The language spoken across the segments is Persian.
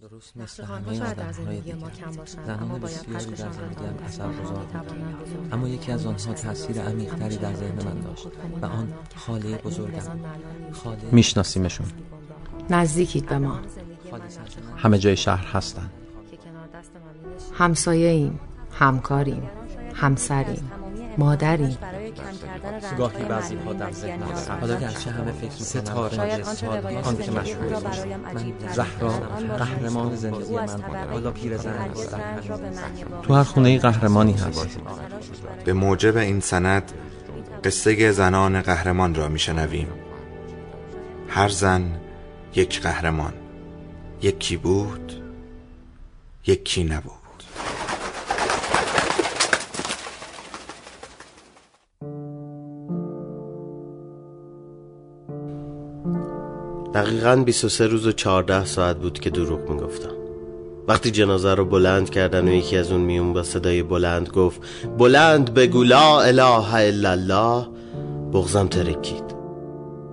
درست مثل همه آدمهای دیگر زنان بسیاری در زندگیم اثر گذار اما یکی از آنها تاثیر عمیقتری در ذهن من داشت و آن خاله بزرگم. خاله میشناسیمشون. نزدیکید به ما. همه جای شهر هستن. همسایه ایم همکاریم همسریم مادریم. گاهی بعضی ها در ذهن حالا گرچه همه فکر ستاره آن که مشهور زهرا قهرمان زندگی من حالا پیرزن هستم تو هر خونه قهرمانی هست به موجب این سند قصه زنان قهرمان را میشنویم. هر زن یک قهرمان. یکی بود یکی نبود. دقیقا 23 روز و 14 ساعت بود که دروغ می‌گفتم. وقتی جنازه رو بلند کردن و یکی از اون میون با صدای بلند گفت بلند بگو لا اله الا الله. بغزم ترکید.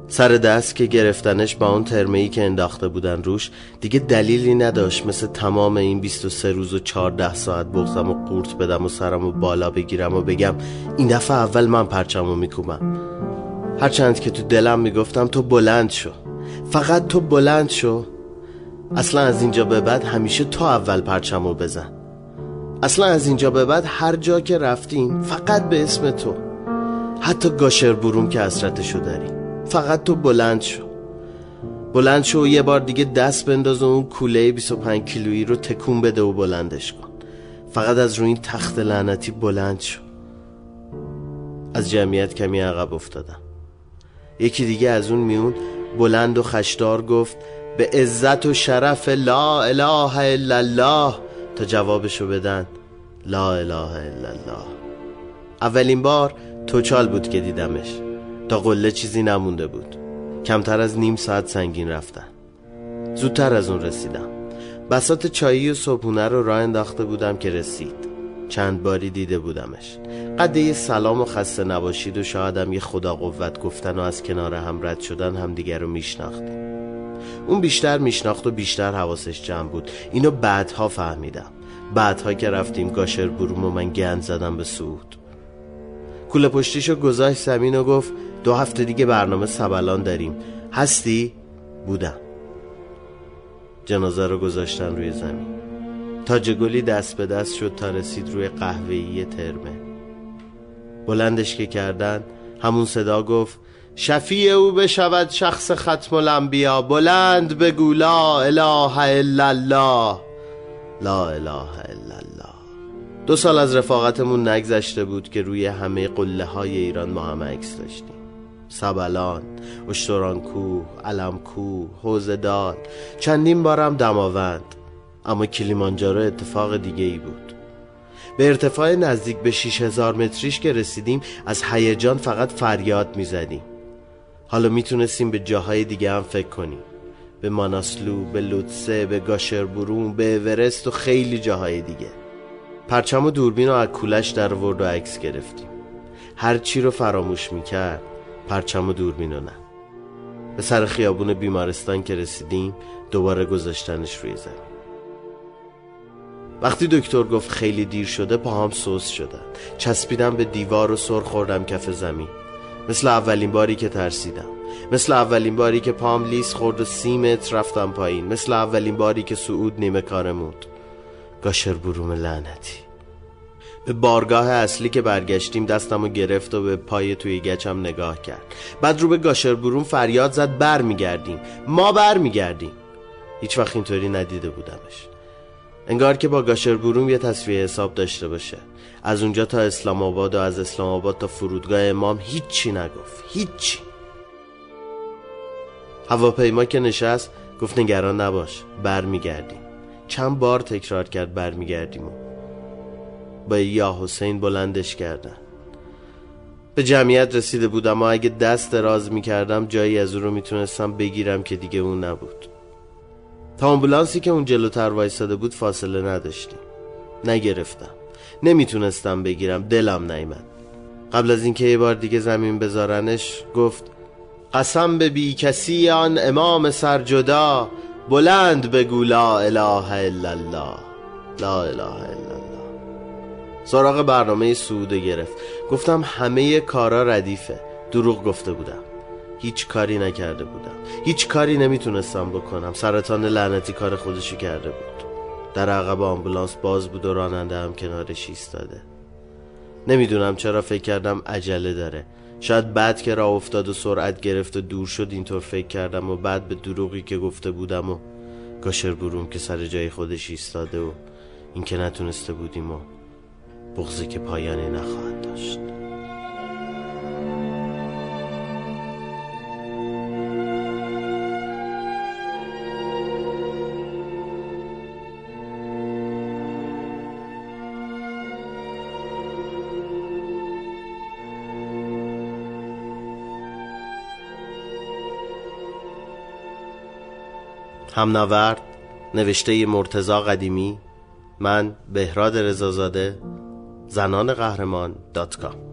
سر دست که گرفتنش با اون ترمه ای که انداخته بودن روش دیگه دلیلی نداشت مثل تمام این 23 روز و 14 ساعت بغزم و قورت بدم و سرم و بالا بگیرم و بگم این دفعه اول من پرچم رو میکوبم. هرچند که تو دلم می‌گفتم تو بلند شو. فقط تو بلند شو. اصلا از اینجا به بعد همیشه تو اول پرچم رو بزن. اصلا از اینجا به بعد هر جا که رفتیم فقط به اسم تو. حتی گاشر بروم که حسرتشو داری. فقط تو بلند شو. بلند شو و یه بار دیگه دست بنداز و اون کوله 25 کیلویی رو تکون بده و بلندش کن. فقط از روی این تخت لعنتی بلند شو. از جمعیت کمی عقب افتادم. یکی دیگه از اون میون بلند و خشدار گفت به عزت و شرف لا اله الا الله تا جوابشو بدن لا اله الا الله اولین بار توچال بود که دیدمش تا قله چیزی نمونده بود. کمتر از نیم ساعت سنگین رفتن. زودتر از اون رسیدم. بسات چایی و صبحونه رو راه انداخته بودم که رسید. چند باری دیده بودمش. قده یه سلام و خسته نباشید و شایدم یه خدا قوت گفتن و از کنار هم رد شدن هم دیگر رو میشناخت اون بیشتر میشناخت و بیشتر حواسش جمع بود. اینو بعدها فهمیدم. بعدها که رفتیم گاشر بروم و من گند زدم به سعود کوله پشتیشو گذاشت زمین و گفت دو هفته دیگه برنامه سبلان داریم. هستی؟ بودم. جنازه رو گذاشتن روی زمین. تاج گلی دست به دست شد تا رسید روی قهوه‌ای ترمه. بلندش که کردن همون صدا گفت شفیع او بشود شخص ختم الانبیا بلند بگو لا اله الا الله. لا اله الا الله. دو سال از رفاقتمون نگذشته بود که روی همه قله های ایران ما هم عکس داشتیم. سبلان، اشتران کوه، علم کوه، چندین بارم دماوند. اما کلیمانجارو اتفاق دیگه ای بود. به ارتفاع نزدیک به 6000 متریش که رسیدیم از هیجان فقط فریاد می‌زدیم. حالا می‌تونستیم به جاهای دیگه هم فکر کنیم. به ماناسلو، به لوتسه، به گاشربروم، به اورست و خیلی جاهای دیگه. پرچم و دوربین رو از کولش در ورد و عکس گرفتیم. هر چی رو فراموش می‌کرد پرچم و دوربین رو نه. به سر خیابون بیمارستان که رسیدیم دوباره گذاشتنش روی زمین. وقتی دکتر گفت خیلی دیر شده پاهام سوس شدن چسبیدم به دیوار و سر خوردم کف زمین. مثل اولین باری که ترسیدم. مثل اولین باری که پام لیس خورد و سی متر رفتم پایین. مثل اولین باری که سعود نیمه کارمود گاشر بروم لعنتی. به بارگاه اصلی که برگشتیم دستمو گرفت و به پای توی گچم نگاه کرد. بعد رو به گاشر بروم فریاد زد بر میگردیم ما بر میگردیم هیچ وقت اینطوری ندیده بودمش. انگار که با گاشر بروم یه تصفیه حساب داشته باشه. از اونجا تا اسلام آباد و از اسلام آباد تا فرودگاه امام هیچی نگفت. هیچی. هواپیما که نشست گفت نگران نباش برمیگردیم. چند بار تکرار کرد برمیگردیم با یا حسین بلندش کردن. به جمعیت رسیده بودم اما اگه دست دراز می‌کردم جایی از او رو می‌تونستم بگیرم که دیگه اون نبود. تا آمبولانسی که اون جلوتر وایستاده بود فاصله نداشتیم. نگرفتم. نمی‌تونستم بگیرم. دلم نیمد قبل از اینکه یه بار دیگه زمین بذارنش گفت قسم به بی کسی آن امام سرجدا بلند بگو لا اله الا الله. لا اله الا الله. سراغ برنامه سعود گرفت. گفتم همه کارا ردیفه. دروغ گفته بودم. هیچ کاری نکرده بودم. هیچ کاری نمی‌تونستم بکنم. سرطان لعنتی کار خودشو کرده بود. در عقب آمبولانس باز بود و راننده هم کنارش ایستاده. نمی‌دونم چرا فکر کردم عجله داره. شاید بعد که راه افتاد و سرعت گرفت و دور شد اینطور فکر کردم و بعد به دروغی که گفته بودم و گاشر بروم که سر جای خودش ایستاده و این که نتونسته بودیم و بغزی که پایانی نخواهد داشت. هم نورد نوشته مرتزا قدیمی من بهراد رزازاده زنان قهرمان دات کام.